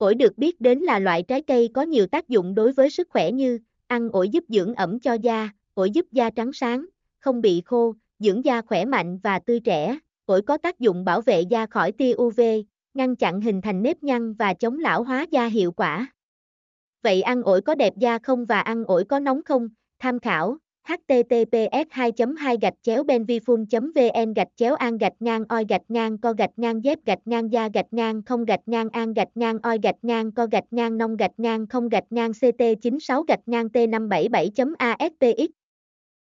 Ổi được biết đến là loại trái cây có nhiều tác dụng đối với sức khỏe như ăn ổi giúp dưỡng ẩm cho da, ổi giúp da trắng sáng, không bị khô, dưỡng da khỏe mạnh và tươi trẻ. Ổi có tác dụng bảo vệ da khỏi tia UV, ngăn chặn hình thành nếp nhăn và chống lão hóa da hiệu quả. Vậy ăn ổi có đẹp da không và ăn ổi có nóng không? Tham khảo https 2 2 gạch chéo benvifun vn gạch chéo an gạch ngang oi gạch ngang co gạch ngang dép gạch ngang da gạch ngang không gạch ngang an gạch ngang oi gạch ngang co gạch ngang nông gạch ngang không gạch ngang ct 96 gạch ngang t 577 aspx